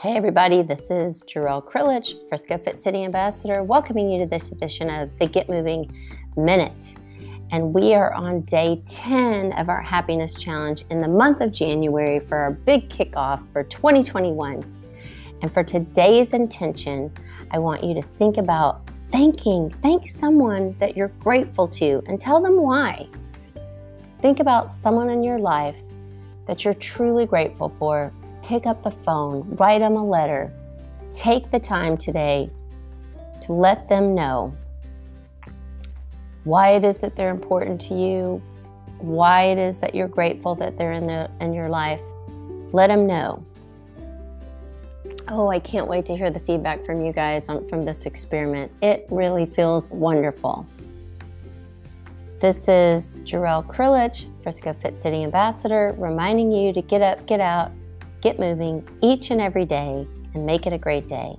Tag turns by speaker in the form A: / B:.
A: Hey, everybody, this is Gerryl Krilic, Frisco Fit City Ambassador, welcoming you to this edition of the Get Moving Minute. And we are on day 10 of our Happiness Challenge in the month of January for our big kickoff for 2021. And for today's intention, I want you to think about thanking, thank someone that you're grateful to and tell them why. Think about someone in your life that you're truly grateful for pick up the phone, write them a letter. Take the time today to let them know why it is that they're important to you, why it is that you're grateful that they're in the in your life. Let them know. Oh, I can't wait to hear the feedback from you guys on, from this experiment. It really feels wonderful. This is Gerryl Krilic, Frisco Fit City Ambassador, reminding you to get up, get out, get moving each and every day and make it a great day.